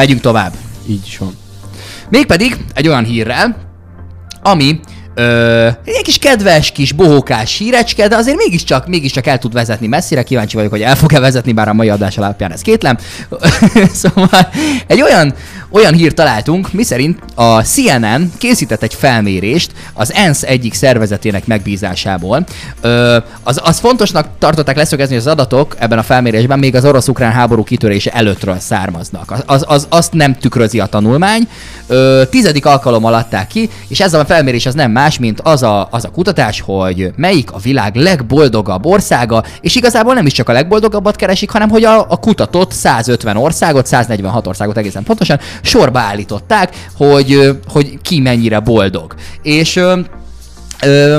Megyünk tovább. Így is van. Mégpedig egy olyan hírrel, ami Ö, egy kis kedves, kis bohókás hírecske, de azért mégiscsak, mégiscsak el tud vezetni messzire. Kíváncsi vagyok, hogy el fog-e vezetni, bár a mai adás alapján ez kétlem. szóval egy olyan, olyan hírt találtunk, miszerint a CNN készített egy felmérést az ENSZ egyik szervezetének megbízásából. Ö, az, az fontosnak tartották leszögezni, hogy az adatok ebben a felmérésben még az orosz-ukrán háború kitörése előttről származnak. Az, az, az, azt nem tükrözi a tanulmány. Ö, tizedik alkalommal adták ki, és ez a felmérés az nem más, mint az a, az a kutatás, hogy melyik a világ legboldogabb országa, és igazából nem is csak a legboldogabbat keresik, hanem hogy a, a kutatott 150 országot, 146 országot egészen pontosan sorba állították, hogy, hogy ki mennyire boldog. És ö, ö,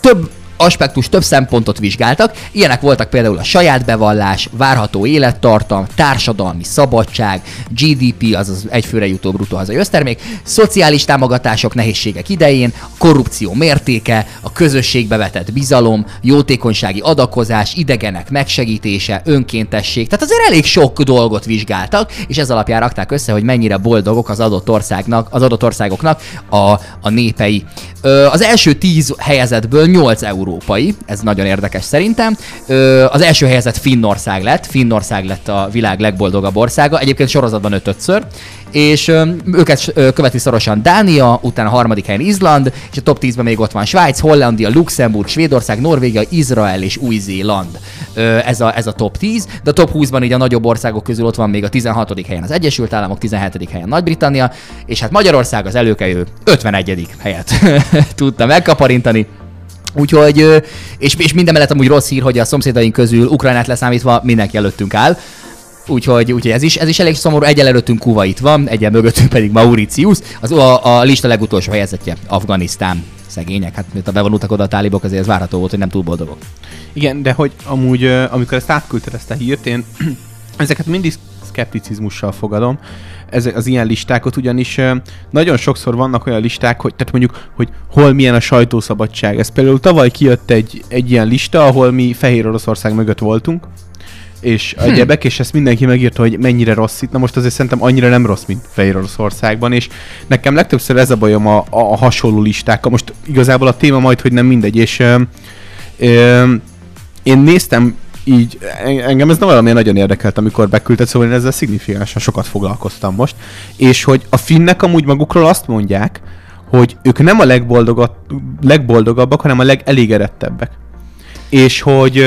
több aspektus, több szempontot vizsgáltak. Ilyenek voltak például a saját bevallás, várható élettartam, társadalmi szabadság, GDP, azaz egyfőre jutó bruttó hazai össztermék, szociális támogatások nehézségek idején, korrupció mértéke, a közösségbe vetett bizalom, jótékonysági adakozás, idegenek megsegítése, önkéntesség. Tehát azért elég sok dolgot vizsgáltak, és ez alapján rakták össze, hogy mennyire boldogok az adott országnak, az adott országoknak a, a népei. Ö, az első tíz helyezetből 8 európai, ez nagyon érdekes szerintem. Ö, az első helyezett Finnország lett, Finnország lett a világ legboldogabb országa, egyébként sorozatban ötötször, és ö, őket ö, követi szorosan Dánia, utána a harmadik helyen Izland, és a top 10-ben még ott van Svájc, Hollandia, Luxemburg, Svédország, Norvégia, Izrael és Új-Zéland. Ez, a, ez a top 10, de a top 20-ban így a nagyobb országok közül ott van még a 16. helyen az Egyesült Államok, 17. helyen Nagy-Britannia, és hát Magyarország az előkelő 51. helyet tudta megkaparintani. Úgyhogy, és, és minden mellett amúgy rossz hír, hogy a szomszédaink közül Ukrajnát leszámítva mindenki előttünk áll. Úgyhogy, úgyhogy ez, is, ez is elég szomorú, egyel előttünk Kuwait van, egyen mögöttünk pedig Mauritius, az a, a lista legutolsó helyzetje Afganisztán. Szegények, hát mint a bevonultak oda a tálibok, azért ez várható volt, hogy nem túl boldogok. Igen, de hogy amúgy, amikor ezt átküldted ezt a hírt, én ezeket mindig szkepticizmussal fogadom, ezek az ilyen listákat, ugyanis nagyon sokszor vannak olyan listák, hogy tehát mondjuk, hogy hol milyen a sajtószabadság. Ez például tavaly kijött egy, egy ilyen lista, ahol mi Fehér Oroszország mögött voltunk, és egyebek, és ezt mindenki megírta, hogy mennyire rossz itt. Na most azért szerintem annyira nem rossz, mint Fehér Oroszországban, és nekem legtöbbször ez a bajom a, a, a hasonló listákkal. Most igazából a téma majd, hogy nem mindegy, és ö, ö, én néztem így, en- engem ez nem valami nagyon érdekelt, amikor beküldted, szóval én ezzel szignifikánsan sokat foglalkoztam most, és hogy a finnek amúgy magukról azt mondják, hogy ők nem a legboldogabb, legboldogabbak, hanem a legelégedettebbek. És hogy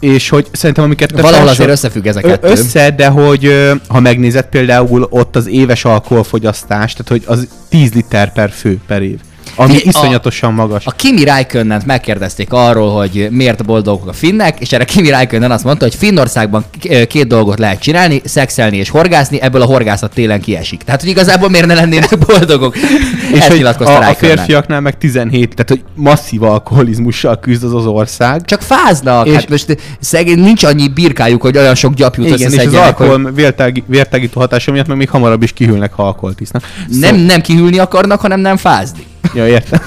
és hogy szerintem amiket te Valahol azért összefügg ez a Ö- kettő. Össze, de hogy ha megnézed például ott az éves alkoholfogyasztás, tehát hogy az 10 liter per fő per év. Ami Figyelj, a- iszonyatosan magas. A Kimi Räikkönent megkérdezték arról, hogy miért boldogok a finnek, és erre Kimi Räikkönen azt mondta, hogy Finnországban két dolgot lehet csinálni, szexelni és horgászni, ebből a horgászat télen kiesik. Tehát, hogy igazából miért ne lennének boldogok? és Ezt hogy a, a férfiaknál meg 17, tehát hogy masszív alkoholizmussal küzd az az ország. Csak fáznak, és hát most szegény nincs annyi birkájuk, hogy olyan sok gyapjút igen, és az összeszedjenek, hogy alkohol vértági, vértágító hatása miatt meg még hamarabb is kihűlnek, ha alkoholt isznak. nem, nem kihűlni akarnak, hanem nem fázni. Ja, értem.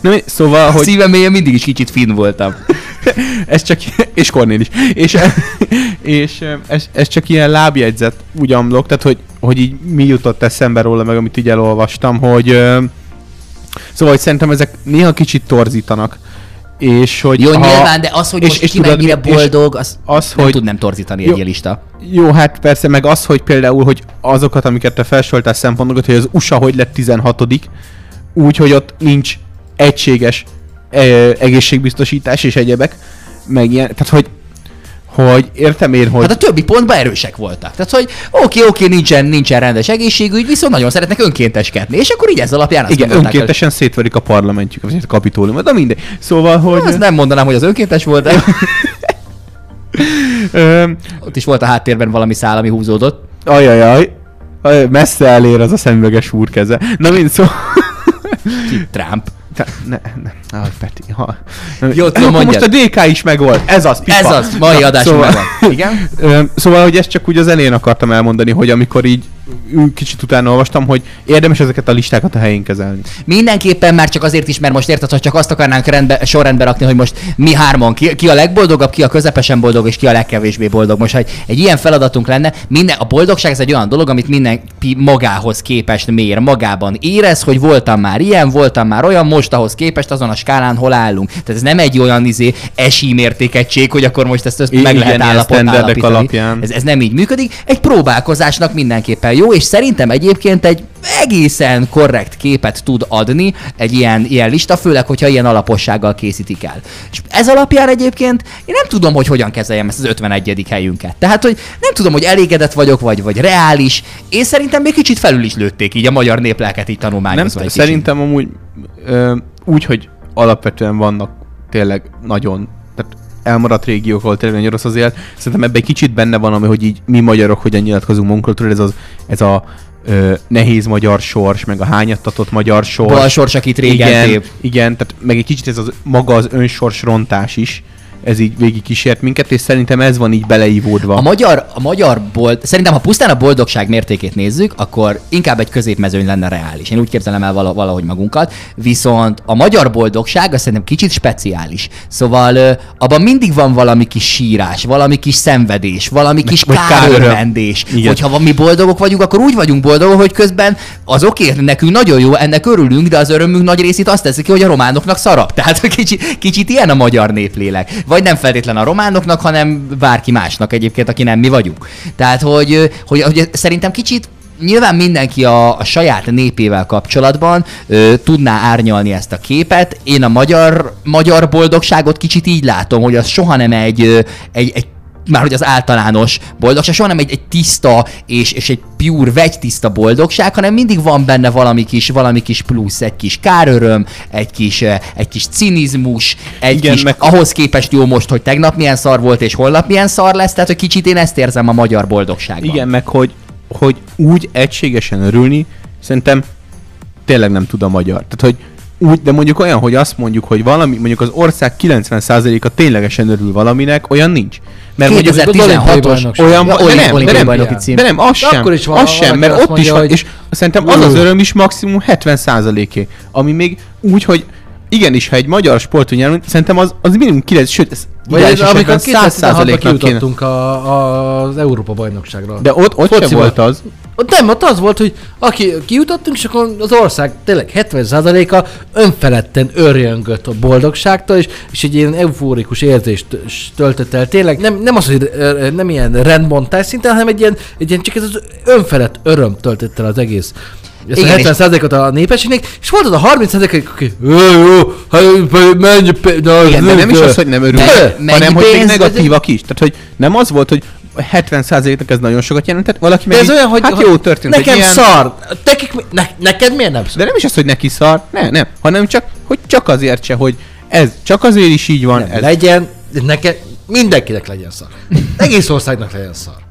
Na, szóval, Hogy... Szívem mélyen mindig is kicsit finn voltam. ez csak, és Kornél is. És, és ez, ez, csak ilyen lábjegyzet úgy amlok, tehát hogy, hogy így mi jutott eszembe róla, meg amit így elolvastam, hogy szóval, hogy szerintem ezek néha kicsit torzítanak, és hogy Jó, ha, nyilván, de az, hogy és- most és ki tudod, mennyire boldog, az, az, nem hogy tud nem torzítani Jó. egy lista. Jó, hát persze, meg az, hogy például, hogy azokat, amiket te felsoroltál szempontokat, hogy az USA hogy lett 16 úgy, hogy ott nincs egységes egészségbiztosítás és egyebek, meg ilyen, tehát hogy, hogy értem én, hogy Hát a többi pontban erősek voltak. Tehát, hogy oké, oké, nincsen, nincsen rendes egészségügy, viszont nagyon szeretnek önkénteskedni. És akkor így ez alapján azt igen, önkéntesen szétverik a parlamentjük, vagy a kapitóliumot, de mindegy. Szóval, hogy... Azt nem mondanám, hogy az önkéntes volt, de ott is volt a háttérben valami szál, ami húzódott. ajajaj, aj, messze elér az a szemüveges úrkeze. Na mind szó... Ki? Trump. Te, ne, ne, aj, Peti, ha. Jó, tudom, mondjad. most a DK is megvolt. Ez az, pipa. Ez az, mai adás szóval, megvan. Igen? Ö, szóval, hogy ezt csak úgy az elén akartam elmondani, hogy amikor így kicsit utána olvastam, hogy érdemes ezeket a listákat a helyén kezelni. Mindenképpen már csak azért is, mert most érted, hogy csak azt akarnánk rendbe, sorrendbe rakni, hogy most mi hárman, ki, ki a legboldogabb, ki a közepesen boldog, és ki a legkevésbé boldog. Most, hogy egy ilyen feladatunk lenne, minden, a boldogság ez egy olyan dolog, amit mindenki magához képest mér, magában érez, hogy voltam már ilyen, voltam már olyan, most ahhoz képest azon a skálán hol állunk. Tehát ez nem egy olyan izé esímértékegység, hogy akkor most ezt, ezt meg lehet állapot, állapítani. alapján. Ez, ez nem így működik. Egy próbálkozásnak mindenképpen jó, és szerintem egyébként egy egészen korrekt képet tud adni egy ilyen, ilyen lista, főleg, hogyha ilyen alapossággal készítik el. És ez alapján egyébként én nem tudom, hogy hogyan kezeljem ezt az 51. helyünket. Tehát, hogy nem tudom, hogy elégedett vagyok, vagy, vagy reális. Én szerintem még kicsit felül is lőtték így a magyar néplelket így Nem, tanulmányozva. kicsit. szerintem amúgy ö, úgy, hogy alapvetően vannak tényleg nagyon, elmaradt régiók, ahol tényleg nagyon rossz az élet. Szerintem ebben egy kicsit benne van, ami, hogy így mi magyarok hogyan nyilatkozunk magunkról, ez, az, ez a ö, nehéz magyar sors, meg a hányattatott magyar sors. Bal sors, akit régen igen, tép. igen, tehát meg egy kicsit ez az maga az önsors rontás is, ez így végig kísért minket, és szerintem ez van így beleívódva. A magyar, a magyar bold, szerintem ha pusztán a boldogság mértékét nézzük, akkor inkább egy középmezőny lenne reális. Én úgy képzelem el vala- valahogy magunkat. Viszont a magyar boldogság az szerintem kicsit speciális. Szóval abban mindig van valami kis sírás, valami kis szenvedés, valami kis kárörvendés. Hogyha mi boldogok vagyunk, akkor úgy vagyunk boldogok, hogy közben az oké, nekünk nagyon jó, ennek örülünk, de az örömünk nagy részét azt teszi ki, hogy a románoknak szarab. Tehát kicsit, kicsit ilyen a magyar néplélek. Vagy nem feltétlen a románoknak, hanem bárki másnak egyébként, aki nem mi vagyunk. Tehát, hogy, hogy, hogy szerintem kicsit Nyilván mindenki a, a saját népével kapcsolatban ö, tudná árnyalni ezt a képet. Én a magyar, magyar boldogságot kicsit így látom, hogy az soha nem egy, ö, egy, egy már hogy az általános boldogság, soha nem egy, egy tiszta és, és egy pure, vegytiszta boldogság, hanem mindig van benne valami kis, valami kis plusz, egy kis káröröm, egy kis, eh, egy kis cinizmus, egy Igen, kis, meg- ahhoz képest jó most, hogy tegnap milyen szar volt, és holnap milyen szar lesz, tehát hogy kicsit én ezt érzem a magyar boldogságban. Igen, meg hogy, hogy úgy egységesen örülni, szerintem tényleg nem tud a magyar. Tehát, hogy úgy, de mondjuk olyan, hogy azt mondjuk, hogy valami, mondjuk az ország 90%-a ténylegesen örül valaminek, olyan nincs. Mert mondjuk 2016-os bajnokság. olyan, de nem, de nem, bajnoki cím. de nem, az sem, akkor is van az sem, mert ott is van, hogy- és szerintem az az öröm is maximum 70%-é, ami még úgy, hogy igenis, ha egy magyar sporton nyerünk, szerintem az, az minimum 9, sőt, ez Vagy ez, amikor esetben 2016-ban 100%-nak kéne. a, az Európa bajnokságra. De ott, ott sem Fociban. volt az. Ott nem, ott az volt, hogy aki kijutottunk, és akkor az ország tényleg 70%-a önfeledten örjöngött a boldogságtól, és, és egy ilyen eufórikus érzést töltött el. Tényleg nem, nem az, hogy nem ilyen rendbontás szinten, hanem egy ilyen, egy ilyen csak ez az önfelett öröm töltött el az egész. Ezt Igen, a 70%-ot a népességnek, és volt az a 30% aki, jó, jó, hát, menj, pe- na, Igen, de nem is de- az, hogy nem örül, Me- mennyi hanem hogy még negatívak is. Tehát, hogy nem az volt, hogy 70%-nak ez nagyon sokat jelentett, valaki De meg ez így, olyan, hogy hát jó történt, nekem hogy ilyen, szar. Nekik, ne, neked miért nem szar? De nem is az, hogy neki szar, nem, nem, hanem csak, hogy csak azért se, hogy ez csak azért is így van. Nem, ez, legyen, neked, mindenkinek legyen szar. Egész országnak legyen szar.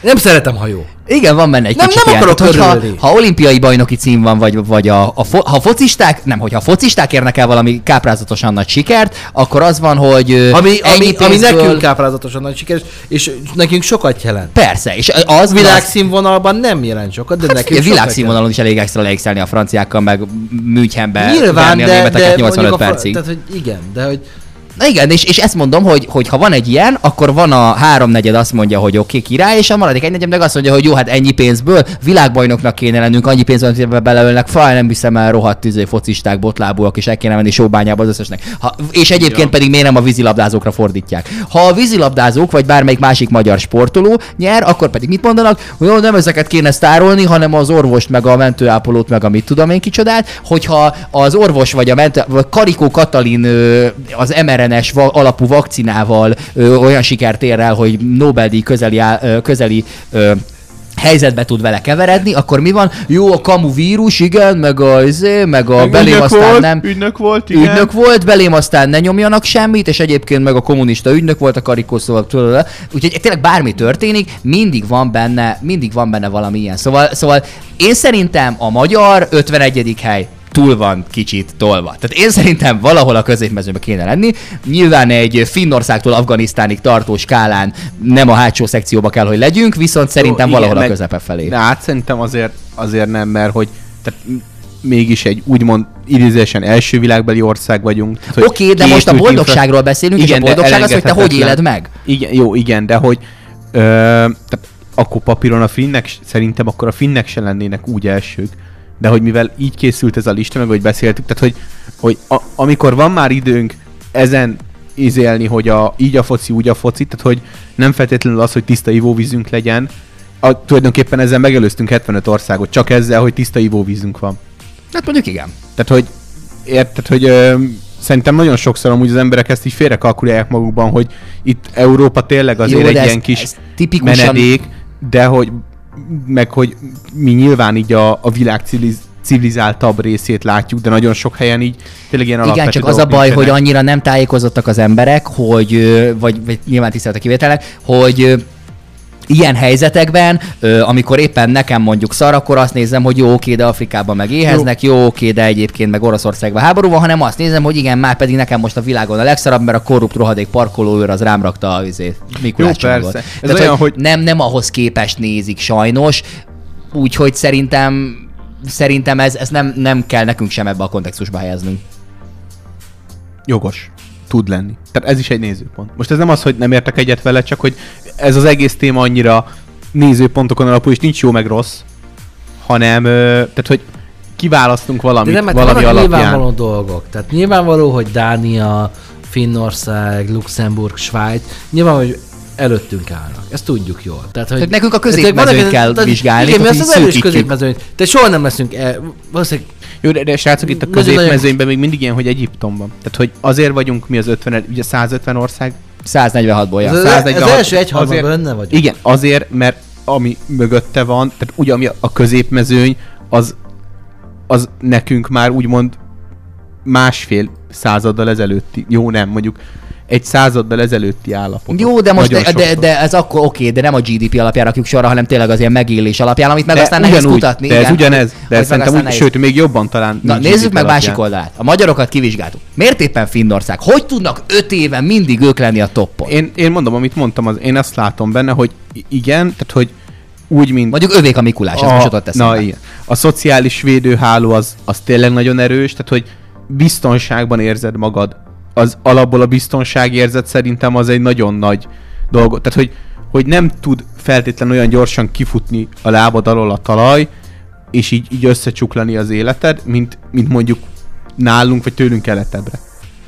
Nem szeretem, ha jó. Igen, van benne egy Nem, kicsit nem ilyen. akarok Tehát, hogyha, ha olimpiai bajnoki cím van, vagy, vagy a, a, fo, ha focisták, nem, hogyha a focisták érnek el valami káprázatosan nagy sikert, akkor az van, hogy Ami, ami, ami pénzből- nekünk káprázatosan nagy sikeres, és nekünk sokat jelent. Persze, és az Világszínvonalban nem jelent sokat, de Hát nekünk sokat világszínvonalon is elég extra leékszelni a franciákkal, meg Münchenbe. Nyilván, verni a de, németeket de 85 mondjuk a, percig. tehát, hogy igen, de hogy Na igen, és, és ezt mondom, hogy, hogy ha van egy ilyen, akkor van a háromnegyed azt mondja, hogy oké, okay, király, és a maradék egynegyed meg azt mondja, hogy jó, hát ennyi pénzből világbajnoknak kéne lennünk, annyi pénzből beleölnek, faj, nem viszem el rohadt tüzé focisták, botlábúak, és el kéne menni sóbányába az összesnek. Ha, és egyébként Ja. pedig miért nem a vízilabdázókra fordítják? Ha a vízilabdázók, vagy bármelyik másik magyar sportoló nyer, akkor pedig mit mondanak? Hogy jó, nem ezeket kéne sztárolni, hanem az orvost, meg a mentőápolót, meg a mit tudom én kicsodát, hogyha az orvos vagy a mentő, vagy Karikó Katalin az mRNS va- alapú vakcinával ö, olyan sikert ér el, hogy Nobel-díj közeli, á- közeli ö, helyzetbe tud vele keveredni, akkor mi van? Jó, a kamu vírus, igen, meg a, izé, meg a belém ügynök aztán volt, nem. Ügynök volt, igen. Ügynök volt, belém aztán ne nyomjanak semmit, és egyébként meg a kommunista ügynök volt a karikó, szóval tudod, úgyhogy tényleg bármi történik, mindig van benne, mindig van benne valami ilyen. Szóval, szóval én szerintem a magyar 51. hely túl van kicsit tolva. Tehát én szerintem valahol a középmezőben kéne lenni. Nyilván egy Finnországtól Afganisztánig tartó skálán nem a hátsó szekcióba kell, hogy legyünk, viszont szerintem igen, valahol a meg- közepe felé. De hát szerintem azért, azért nem, mert hogy tehát mégis egy úgymond idézésen első világbeli ország vagyunk. Oké, de most a boldogságról beszélünk, és a boldogság az, hogy te hogy éled meg. Igen, jó, igen, de hogy ö, tehát akkor papíron a finnek, szerintem akkor a finnek se lennének úgy elsők. De hogy mivel így készült ez a lista, meg hogy beszéltük, tehát hogy, hogy a, amikor van már időnk ezen izélni, hogy a, így a foci, úgy a foci, tehát hogy nem feltétlenül az, hogy tiszta ivóvízünk legyen, a, tulajdonképpen ezzel megelőztünk 75 országot, csak ezzel, hogy tiszta ivóvízünk van. Hát mondjuk igen. Tehát, hogy érted, hogy ö, szerintem nagyon sokszor amúgy az emberek ezt így félrekalkulálják magukban, hogy itt Európa tényleg azért Jó, egy ez- ilyen kis ez tipikusan- menedék, de hogy meg hogy mi nyilván így a, a világ civiliz, civilizáltabb részét látjuk, de nagyon sok helyen így tényleg ilyen Igen, csak az a baj, hogy nincsenek. annyira nem tájékozottak az emberek, hogy, vagy, vagy nyilván tisztelt a kivételek, hogy ilyen helyzetekben, ö, amikor éppen nekem mondjuk szar, akkor azt nézem, hogy jó, oké, de Afrikában meg éheznek, jó, oké, de egyébként meg Oroszországban háború van, hanem azt nézem, hogy igen, már pedig nekem most a világon a legszarabb, mert a korrupt rohadék parkolóőr az rám rakta a izét, Mikulás Jó, persze. Ez Tehát, olyan, hogy, hogy- nem, nem ahhoz képest nézik sajnos, úgyhogy szerintem szerintem ez, ez nem, nem kell nekünk sem ebbe a kontextusba helyeznünk. Jogos. Tud lenni. Tehát ez is egy nézőpont. Most ez nem az, hogy nem értek egyet vele, csak hogy ez az egész téma annyira nézőpontokon alapul, és nincs jó meg rossz, hanem, tehát hogy kiválasztunk valamit, De nem, valami alapján. nyilvánvaló dolgok. Tehát nyilvánvaló, hogy Dánia, Finnország, Luxemburg, Svájc, nyilván, hogy előttünk állnak. Ezt tudjuk jól. Tehát, hogy Tehát nekünk a középmezőnyt kell tehát vizsgálni, Igen, mi azt az erős középmezőnyt. De soha nem leszünk el, valószínűleg Jó, de, de srácok, itt a középmezőnyben még mindig ilyen, hogy Egyiptomban. Tehát, hogy azért vagyunk mi az 50, ugye 150 ország. 146-ból, ja. az, az, 146 első egyharmadban benne vagyok. Igen, azért, mert ami mögötte van, tehát ugye ami a középmezőny, az, az nekünk már úgymond másfél századdal ezelőtti, jó nem, mondjuk egy századdal ezelőtti állapot. Jó, de most de, de, de, ez akkor oké, de nem a GDP alapján rakjuk sorra, hanem tényleg az ilyen megélés alapján, amit meg de aztán nehéz ugyanúgy, kutatni. De ez igen, ugyanez, de meg szerintem úgy, nehéz. sőt, még jobban talán. Na, nézzük GDP meg alapján. másik oldalát. A magyarokat kivizsgáltuk. Miért éppen Finnország? Hogy tudnak öt éve mindig ők lenni a toppon? Én, én mondom, amit mondtam, az, én azt látom benne, hogy igen, tehát hogy úgy, mint Mondjuk övék a Mikulás, ez most jutott na, igen. A szociális védőháló az, az tényleg nagyon erős, tehát hogy biztonságban érzed magad. Az alapból a biztonságérzet szerintem az egy nagyon nagy dolog. Tehát, hogy, hogy nem tud feltétlen olyan gyorsan kifutni a lábad alól a talaj, és így, így összecsuklani az életed, mint, mint mondjuk nálunk, vagy tőlünk keletebbre.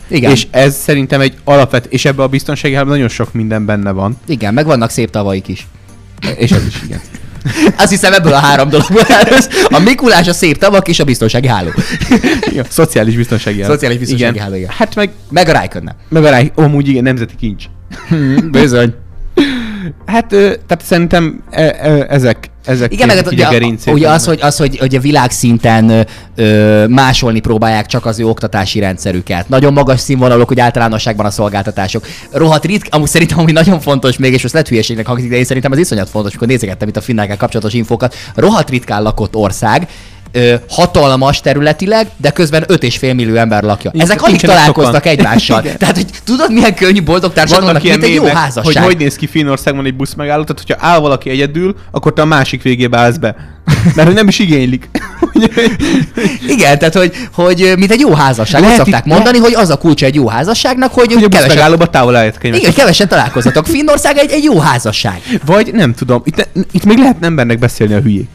Igen. És ez szerintem egy alapvet, és ebbe a biztonsági nagyon sok minden benne van. Igen, meg vannak szép tavaik is. És ez is igen. Azt hiszem ebből a három dologból áll össze. A Mikulás, a szép tavak és a biztonsági háló. igen. Szociális biztonsági háló. Szociális biztonsági háló, igen. Hát meg, Meg a Rájkönnel. meg a rá, amúgy igen, nemzeti kincs. Bizony. Hát, tehát szerintem e, e, ezek, ezek Igen, meg így ugye, ugye az, hogy, az, hogy, hogy a világszinten ö, másolni próbálják csak az ő oktatási rendszerüket. Nagyon magas színvonalok, hogy általánosságban a szolgáltatások. Rohadt ritka, amúgy szerintem, ami nagyon fontos még, és most lehet hülyeségnek hangzik, de én szerintem az iszonyat fontos, amikor nézegettem itt a finnekkel kapcsolatos infókat. Rohadt ritkán lakott ország, ö, hatalmas területileg, de közben 5,5 millió ember lakja. Nincs- Ezek alig találkoznak sokan. egymással. Tehát, hogy tudod, milyen könnyű boldog társadalomnak, mint egy jó házasság. hogy hogy néz ki Finnországban egy busz megálló, tehát hogyha áll valaki egyedül, akkor te a másik végébe állsz be. Mert hogy nem is igénylik. Igen, tehát hogy, hogy mint egy jó házasság. Lehet, Azt szokták itt- mondani, hogy az a kulcsa egy jó házasságnak, hogy, hogy kevesen, megállóba távol igen, kevesen találkozatok. Finnország egy, egy jó házasság. Vagy nem tudom, itt, itt még lehet embernek beszélni a hülyék.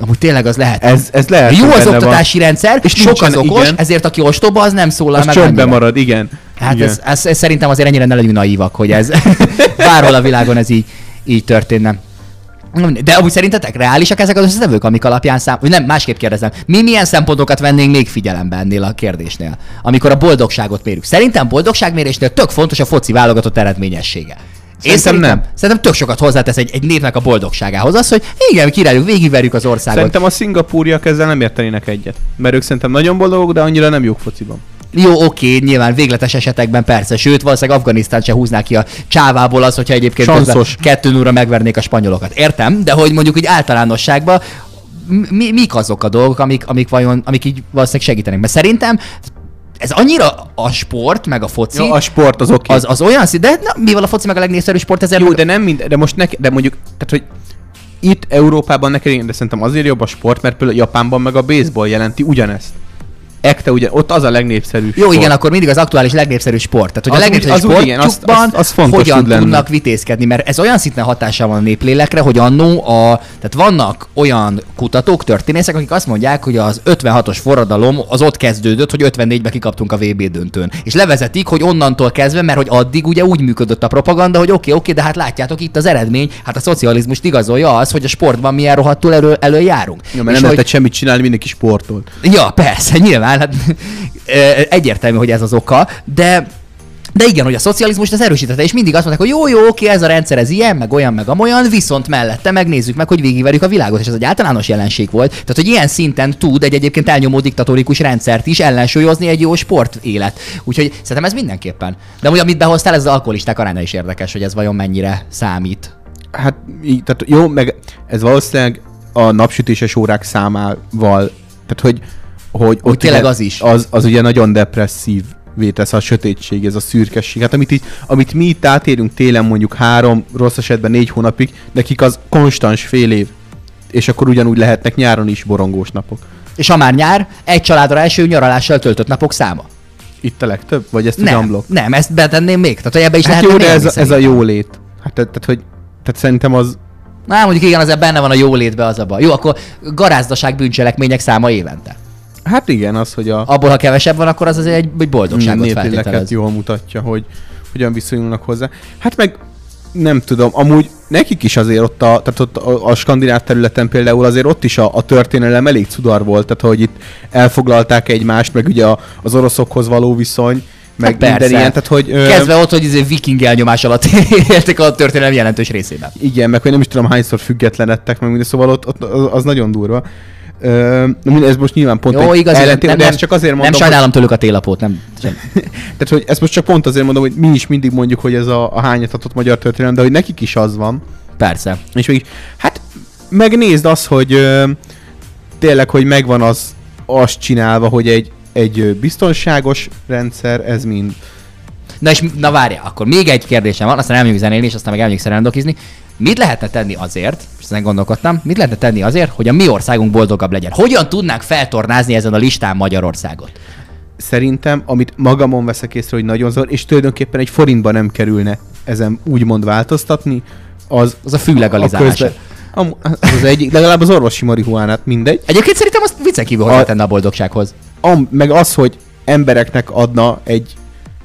Amúgy tényleg az lehet. Ez, ez lehet, jó az oktatási rendszer, és sok az okos, igen. ezért aki ostoba, az nem szólal Van. Az meg csöndbe annyira. marad, igen. Hát igen. ez, ez, ez, szerintem azért ennyire ne legyünk naívak, hogy ez bárhol a világon ez így, így történne. De amúgy szerintetek reálisak ezek az összetevők, amik alapján szám... Nem, másképp kérdezem. Mi milyen szempontokat vennénk még figyelembe ennél a kérdésnél, amikor a boldogságot mérjük? Szerintem boldogságmérésnél tök fontos a foci válogatott eredményessége. Én Szerintem nem. szerintem tök sokat hozzátesz egy, egy népnek a boldogságához az, hogy igen, királjuk, végigverjük az országot. Szerintem a szingapúriak ezzel nem értenének egyet. Mert ők szerintem nagyon boldogok, de annyira nem jók fociban. Jó, oké, nyilván végletes esetekben persze, sőt, valószínűleg Afganisztán se húzná ki a csávából az, hogyha egyébként kettő núra megvernék a spanyolokat. Értem, de hogy mondjuk úgy általánosságban mi, mik azok a dolgok, amik, amik vajon, amik így valószínűleg segítenek. Mert szerintem ez annyira a sport, meg a foci, Jó, a sport az oké. az, az olyan szint, de na, mivel a foci meg a legnépszerűbb sport, ezért Jó, meg- de nem mind, de most nek, de mondjuk, tehát hogy itt Európában neked, de szerintem azért jobb a sport, mert például Japánban meg a baseball jelenti ugyanezt. Ekte ugye, ott az a legnépszerűbb Jó, sport. igen, akkor mindig az aktuális legnépszerűbb sport. Tehát, hogy Az a legnépszerűbb az úgy igen, azt- azt- az fontos hogyan tud tudnak vitézkedni, mert ez olyan szinten hatással van a néplélekre, hogy annó a, tehát vannak olyan kutatók, történészek, akik azt mondják, hogy az 56-os forradalom az ott kezdődött, hogy 54-ben kikaptunk a VB döntőn. És levezetik, hogy onnantól kezdve, mert hogy addig ugye úgy működött a propaganda, hogy oké, oké, de hát látjátok itt az eredmény, hát a szocializmust igazolja az, hogy a sportban milyen rohadtul elő, előjárunk. Jó, mert És nem hogy- lehetett semmit csinálni, mindenki sportolt. Ja, persze, nyilván, hát ö, egyértelmű, hogy ez az oka, de de igen, hogy a szocializmust az erősítette, és mindig azt mondták, hogy jó, jó, oké, ez a rendszer, ez ilyen, meg olyan, meg amolyan, viszont mellette megnézzük meg, hogy végigverjük a világot, és ez egy általános jelenség volt. Tehát, hogy ilyen szinten tud egy egyébként elnyomó diktatórikus rendszert is ellensúlyozni egy jó sport élet. Úgyhogy szerintem ez mindenképpen. De amúgy, amit behoztál, ez az alkoholisták aránya is érdekes, hogy ez vajon mennyire számít. Hát, így, tehát jó, meg ez valószínűleg a napsütéses órák számával, tehát hogy, hogy ott tényleg az is. Az, az ugye nagyon depresszív tesz a sötétség, ez a szürkesség. Hát amit, itt, amit mi itt átérünk télen mondjuk három, rossz esetben négy hónapig, nekik az konstans fél év. És akkor ugyanúgy lehetnek nyáron is borongós napok. És ha már nyár, egy családra első nyaralással töltött napok száma. Itt a legtöbb? Vagy ezt Nem, ugyanblok? nem, ezt betenném még. Tehát, hogy ebbe is Hát jó, de ez, a- ez a jólét. Hát tehát, tehát, hogy tehát szerintem az, Na, mondjuk igen, azért benne van a jólétbe az a baj. Jó, akkor garázdaság bűncselekmények száma évente. Hát igen, az, hogy a, Abból, ha kevesebb van, akkor az azért egy, egy boldogságot népléleket feltételez. jól mutatja, hogy hogyan viszonyulnak hozzá. Hát meg nem tudom, amúgy nekik is azért ott a, tehát ott a, a skandináv területen például azért ott is a, a történelem elég cudar volt, tehát hogy itt elfoglalták egymást, meg ugye a, az oroszokhoz való viszony, meg Hát persze. minden ilyen, tehát hogy... ö, Kezdve ott, hogy izé viking elnyomás alatt éltek a történelem jelentős részében. Igen, meg hogy nem is tudom hányszor függetlenedtek, meg minden, szóval ott, ott az, az nagyon durva. Ö, ez most nyilván pont Jó, igaz, ellentét, nem, de nem, csak azért mondom, nem sajnálom tőlük a télapót, nem. Hogy, tehát, hogy ezt most csak pont azért mondom, hogy mi is mindig mondjuk, hogy ez a, a hányatatott magyar történelem, de hogy nekik is az van, Persze. És mégis, hát megnézd azt, hogy ö, tényleg, hogy megvan az azt csinálva, hogy egy, egy biztonságos rendszer, ez mind. Na és na várjál, akkor még egy kérdésem van, aztán elmegyünk zenélni, és aztán meg elmegyünk szerendokizni. Mit lehetne tenni azért, és ezen gondolkodtam, mit lehetne tenni azért, hogy a mi országunk boldogabb legyen? Hogyan tudnánk feltornázni ezen a listán Magyarországot? Szerintem, amit magamon veszek észre, hogy nagyon zavar, és tulajdonképpen egy forintba nem kerülne ezen úgymond változtatni, az Az a fű legalizálása. Am, az, egyik, legalább az orvosi marihuánát, mindegy. Egyébként szerintem azt viccen kívül A- hozzátenne a boldogsághoz. Am, meg az, hogy embereknek adna egy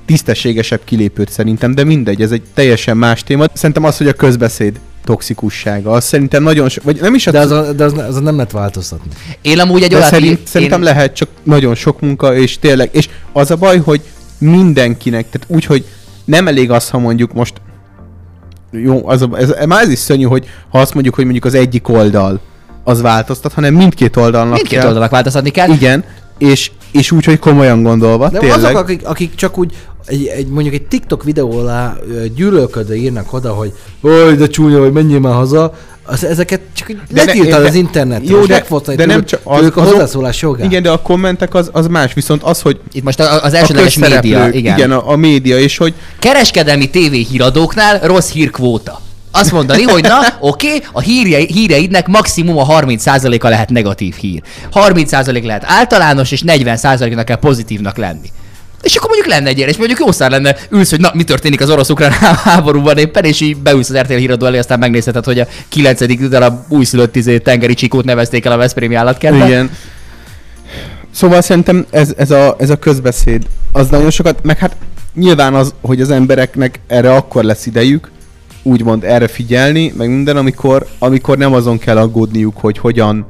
tisztességesebb kilépőt szerintem, de mindegy, ez egy teljesen más téma. Szerintem az, hogy a közbeszéd toxikussága, az szerintem nagyon so, vagy nem is a, De az, a, de az, ne- azon nem lehet változtatni. Én amúgy egy de olyat szerint, ír- szerintem én... lehet, csak nagyon sok munka, és tényleg, és az a baj, hogy mindenkinek, tehát úgy, hogy nem elég az, ha mondjuk most jó, az a, ez, már ez is szörnyű, hogy ha azt mondjuk, hogy mondjuk az egyik oldal az változtat, hanem mindkét oldalnak Mindkét kell. oldalak változtatni kell. Igen, és, és úgy, hogy komolyan gondolva, De tényleg. azok, akik, akik csak úgy egy, egy, mondjuk egy TikTok videó alá gyűlölködve írnak oda, hogy oj, de csúnya, hogy menjél már haza, az, ezeket csak De ne- letiltad de- az internetre, jó, de- megfosztani de nem csak az- a hozzászólás jogát. Igen, de a kommentek az, az más, viszont az, hogy Itt most az a elsődleges média, igen. igen a, a média, és hogy Kereskedelmi TV híradóknál rossz hírkvóta. Azt mondani, hogy na, oké, okay, a hírje, híreidnek maximum a 30%-a lehet negatív hír. 30% lehet általános, és 40%-nak kell pozitívnak lenni. És akkor mondjuk lenne egy és mondjuk jó szár lenne, ülsz, hogy na, mi történik az orosz-ukrán háborúban éppen, és így beülsz az RTL híradó elé, aztán megnézheted, hogy a 9. darab újszülött izé, tengeri csikót nevezték el a Veszprémi állatkertben. igen. Szóval szerintem ez, ez, a, ez a közbeszéd az nagyon sokat, meg hát nyilván az, hogy az embereknek erre akkor lesz idejük, úgymond erre figyelni, meg minden, amikor, amikor nem azon kell aggódniuk, hogy hogyan,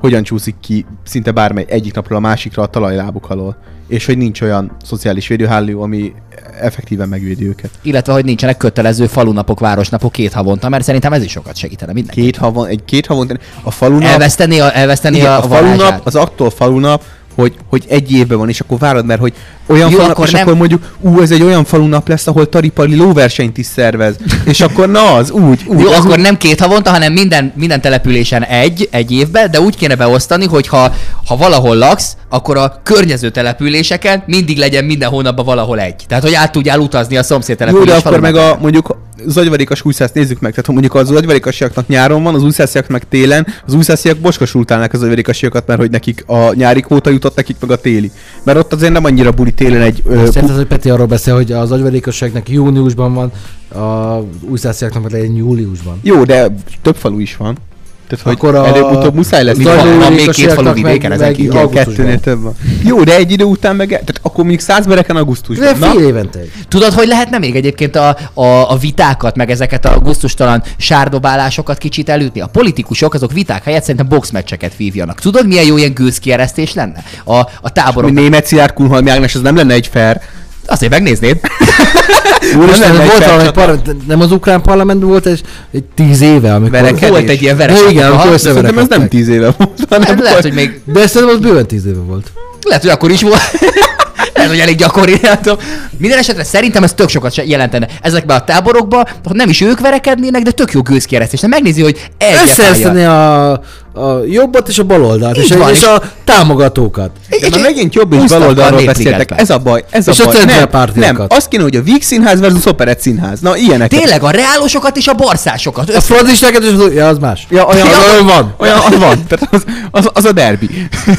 hogyan csúszik ki szinte bármely egyik napról a másikra a talajlábuk alól. És hogy nincs olyan szociális védőháló, ami effektíven megvédi őket. Illetve, hogy nincsenek kötelező falunapok, városnapok két havonta, mert szerintem ez is sokat segítene mindenki. Két havon, egy két havon, a falunap, Elveszteni a, elveszteni igen, a, a, falunap, az attól falunap, hogy, hogy egy évben van, és akkor várod, mert hogy olyan Jó, falu, akkor és nem- akkor mondjuk, ú, ez egy olyan falunap lesz, ahol taripali lóversenyt is szervez. és akkor na az, úgy, úgy. Jó, akkor úgy, nem két havonta, hanem minden, minden településen egy, egy évben, de úgy kéne beosztani, hogy ha, ha valahol laksz, akkor a környező településeken mindig legyen minden hónapban valahol egy. Tehát, hogy át tudjál utazni a szomszéd Jó, település de akkor meg a, mondjuk az agyvarikas újszász nézzük meg. Tehát ha mondjuk az agyvarikasiaknak nyáron van, az újszásziak meg télen, az újszásziak boskasultálnak az agyvarikasiakat, mert hogy nekik a nyári kvóta jutott, nekik meg a téli. Mert ott azért nem annyira buli télen egy... Ö, Szerinted, hogy Peti arról beszél, hogy az agyverékosságnak júniusban van, a újszászjáknak meg legyen júliusban. jó, de több falu is van. Tehát, hogy Akkor a- előbb-utóbb muszáj lesz. az Van- van még két falu vidéken, ezen meg. Igen, kettőnél több van. Jó, de egy idő után meg... Tehát akkor mondjuk százbereken augusztusban. De Na, fél évente egy. Tudod, hogy lehetne még egyébként a, a, a vitákat, meg ezeket a gusztustalan sárdobálásokat kicsit elütni? A politikusok azok viták helyett szerintem boxmeccseket vívjanak. Tudod, milyen jó ilyen gőzkieresztés lenne? A, a táborok. német Szilárd Kunhalmi Ágnes, az nem lenne egy fair. Azért megnéznéd. Úristen, egy volt valami par- nem az ukrán parlamentben volt egy, egy tíz éve, amikor... Verekedés. Volt egy ilyen vereség. igen, amikor Szerintem ez nem tíz éve volt, hanem Hát lehet, hogy még De szerintem az bőven tíz éve volt. Lehet, hogy akkor is volt. Lehet, hogy elég gyakori, nem tudom. Minden esetre szerintem ez tök sokat jelentene. Ezekben a táborokban, hogy nem is ők verekednének, de tök jó gőzkieresztés. De megnézi, hogy egyet Összeereszteni a, a jobbat és a baloldalt, és, a, van, és és- a támogatókat. De már megint jobb és a baloldalról beszéltek. Ez a baj, ez a És a baj. nem, nem, centrálpártiakat. azt kéne, hogy a Víg Színház versus Operett Színház. Na, ilyenek. Tényleg a reálosokat és a barszásokat. A Össze... fradistákat és az, ja, az más. Ja, olyan, Ja, olyan, van. Olyan, az van. Tehát az, az, az a derbi.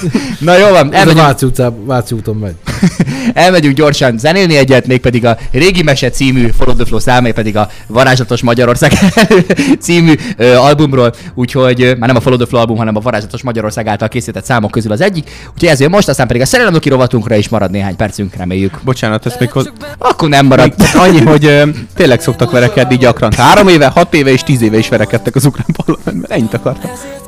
Na jó van, Ez a elmegyünk, Váci, utcá, Váci úton megy. elmegyünk gyorsan zenélni egyet, mégpedig a Régi Mese című Follow the Flow számai pedig a Varázslatos Magyarország című ö, albumról, úgyhogy ö, már nem a Follow the Flow album, hanem a Varázslatos Magyarország által készített számok közül az egyik. Úgyhogy ez jön most, aztán pedig a Szerelemdoki rovatunkra is marad néhány percünk, reméljük. Bocsánat, ezt még hoz... Akkor nem marad. Még annyi, hogy ö, tényleg szoktak verekedni gyakran. Három éve, hat éve és tíz éve is verekedtek az ukrán parlamentben. Ennyit akartam. Ezért